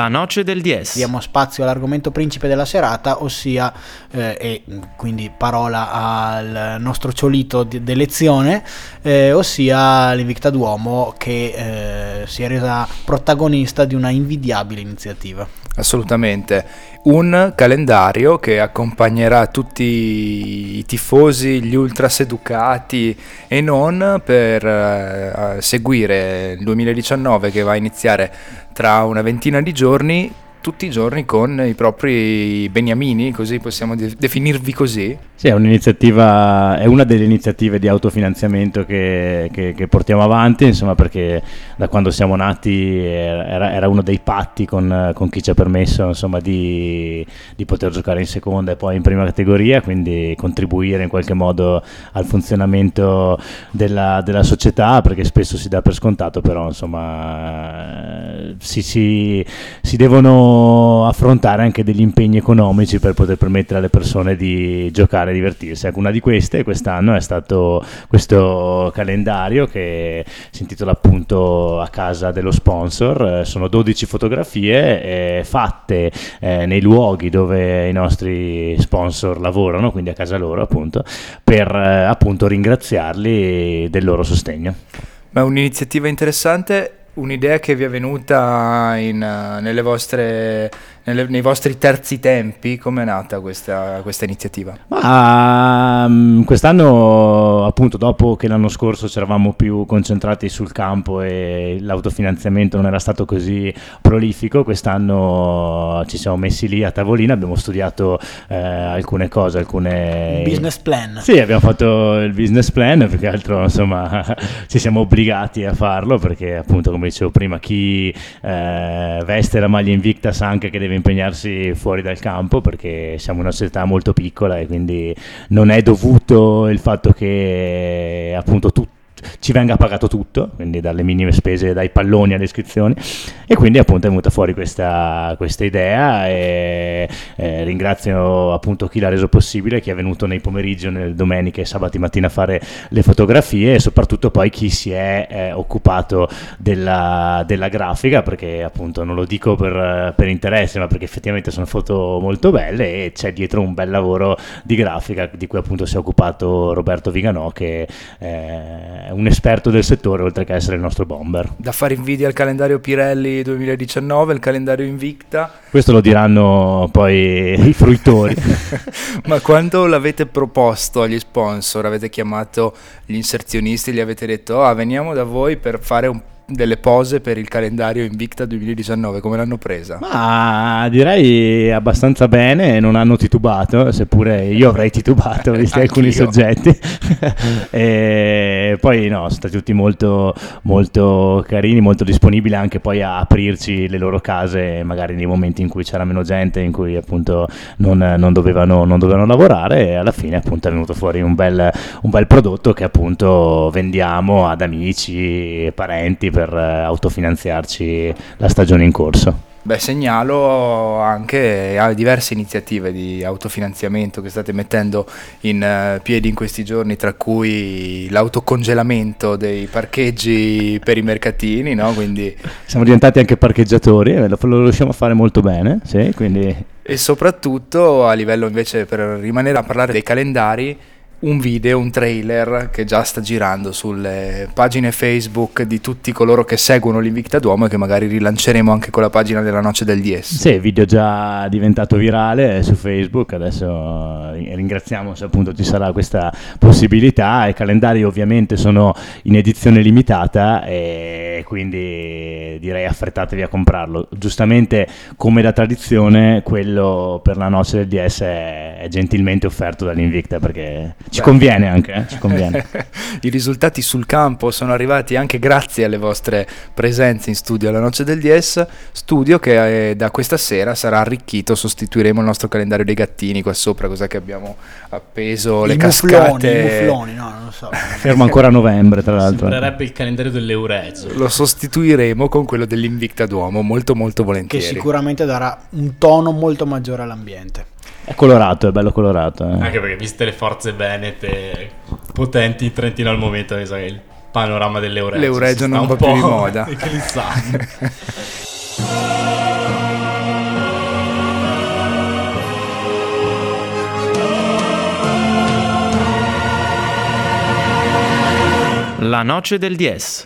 La noce del DS. Diamo spazio all'argomento principe della serata, ossia, eh, e quindi parola al nostro ciolito di, d'elezione, eh, ossia l'Invicta Duomo che eh, si è resa protagonista di una invidiabile iniziativa. Assolutamente, un calendario che accompagnerà tutti i tifosi, gli ultras educati e non per eh, seguire il 2019 che va a iniziare tra una ventina di giorni tutti i giorni con i propri beniamini, così possiamo de- definirvi così? Sì, è è una delle iniziative di autofinanziamento che, che, che portiamo avanti, insomma, perché da quando siamo nati era, era uno dei patti con, con, chi ci ha permesso insomma, di, di, poter giocare in seconda e poi in prima categoria, quindi contribuire in qualche modo al funzionamento della, della società, perché spesso si dà per scontato, però insomma si, si, si devono affrontare anche degli impegni economici per poter permettere alle persone di giocare e divertirsi. Ecco, una di queste quest'anno è stato questo calendario che si intitola appunto A casa dello sponsor. sono 12 fotografie eh, fatte eh, nei luoghi dove i nostri sponsor lavorano, quindi a casa loro appunto, per eh, appunto ringraziarli del loro sostegno. Ma è un'iniziativa interessante un'idea che vi è venuta in, nelle vostre nelle, nei vostri terzi tempi, come è nata questa, questa iniziativa? Ma, um, quest'anno, appunto, dopo che l'anno scorso ci eravamo più concentrati sul campo e l'autofinanziamento non era stato così prolifico, quest'anno ci siamo messi lì a tavolino, abbiamo studiato eh, alcune cose, alcune... Business plan. Sì, abbiamo fatto il business plan, più che altro, insomma, ci siamo obbligati a farlo perché, appunto, come dicevo prima, chi eh, veste la maglia Invicta anche che deve deve impegnarsi fuori dal campo perché siamo una società molto piccola e quindi non è dovuto il fatto che appunto tutti ci venga pagato tutto, quindi dalle minime spese, dai palloni alle iscrizioni. E quindi appunto è venuta fuori questa, questa idea e eh, ringrazio appunto chi l'ha reso possibile, chi è venuto nei pomeriggi, nelle domeniche e sabati mattina a fare le fotografie e soprattutto poi chi si è eh, occupato della, della, grafica perché appunto non lo dico per, per, interesse ma perché effettivamente sono foto molto belle e c'è dietro un bel lavoro di grafica di cui appunto si è occupato Roberto Viganò che eh, un esperto del settore oltre che essere il nostro bomber. Da fare invidia al calendario Pirelli 2019, il calendario Invicta. Questo lo diranno poi i fruitori. Ma quando l'avete proposto agli sponsor, avete chiamato gli inserzionisti, gli avete detto ah, veniamo da voi per fare un delle pose per il calendario Invicta 2019, come l'hanno presa? Ma direi abbastanza bene, non hanno titubato, seppure io avrei titubato visti alcuni soggetti. e poi no, sono stati tutti molto, molto carini, molto disponibili anche poi a aprirci le loro case, magari nei momenti in cui c'era meno gente, in cui appunto non, non, dovevano, non dovevano, lavorare e alla fine appunto è venuto fuori un bel, un bel prodotto che appunto vendiamo ad amici, parenti per eh, autofinanziarci la stagione in corso. Beh, segnalo anche diverse iniziative di autofinanziamento che state mettendo in uh, piedi in questi giorni, tra cui l'autocongelamento dei parcheggi per i mercatini, no? Quindi... Siamo diventati anche parcheggiatori, lo, lo riusciamo a fare molto bene, sì, quindi... E soprattutto a livello invece per rimanere a parlare dei calendari, un video, un trailer che già sta girando sulle pagine Facebook di tutti coloro che seguono l'Invicta Duomo e che magari rilanceremo anche con la pagina della Noce del DS. Sì, video già diventato virale su Facebook, adesso ringraziamo se appunto ci sarà questa possibilità. I calendari ovviamente sono in edizione limitata e quindi direi affrettatevi a comprarlo. Giustamente come da tradizione quello per la Noce del DS è gentilmente offerto dall'Invicta perché ci Beh. conviene anche, eh? ci conviene. I risultati sul campo sono arrivati anche grazie alle vostre presenze in studio alla Noce del DS, studio che eh, da questa sera sarà arricchito, sostituiremo il nostro calendario dei gattini qua sopra, cos'è che abbiamo appeso, I le mufloni, cascate. I mufloni, no, non lo so. Fermo ancora a novembre, tra l'altro. Sembrerebbe il calendario dell'Euregio. Lo sostituiremo con quello dell'Invicta Duomo, molto molto volentieri. Che sicuramente darà un tono molto maggiore all'ambiente. È colorato, è bello colorato. eh. Anche perché viste le forze venete potenti in Trentino al momento, mi sa che il panorama dell'Euregio L'Euregio non va più di po' moda. eclissando. La noce del 10.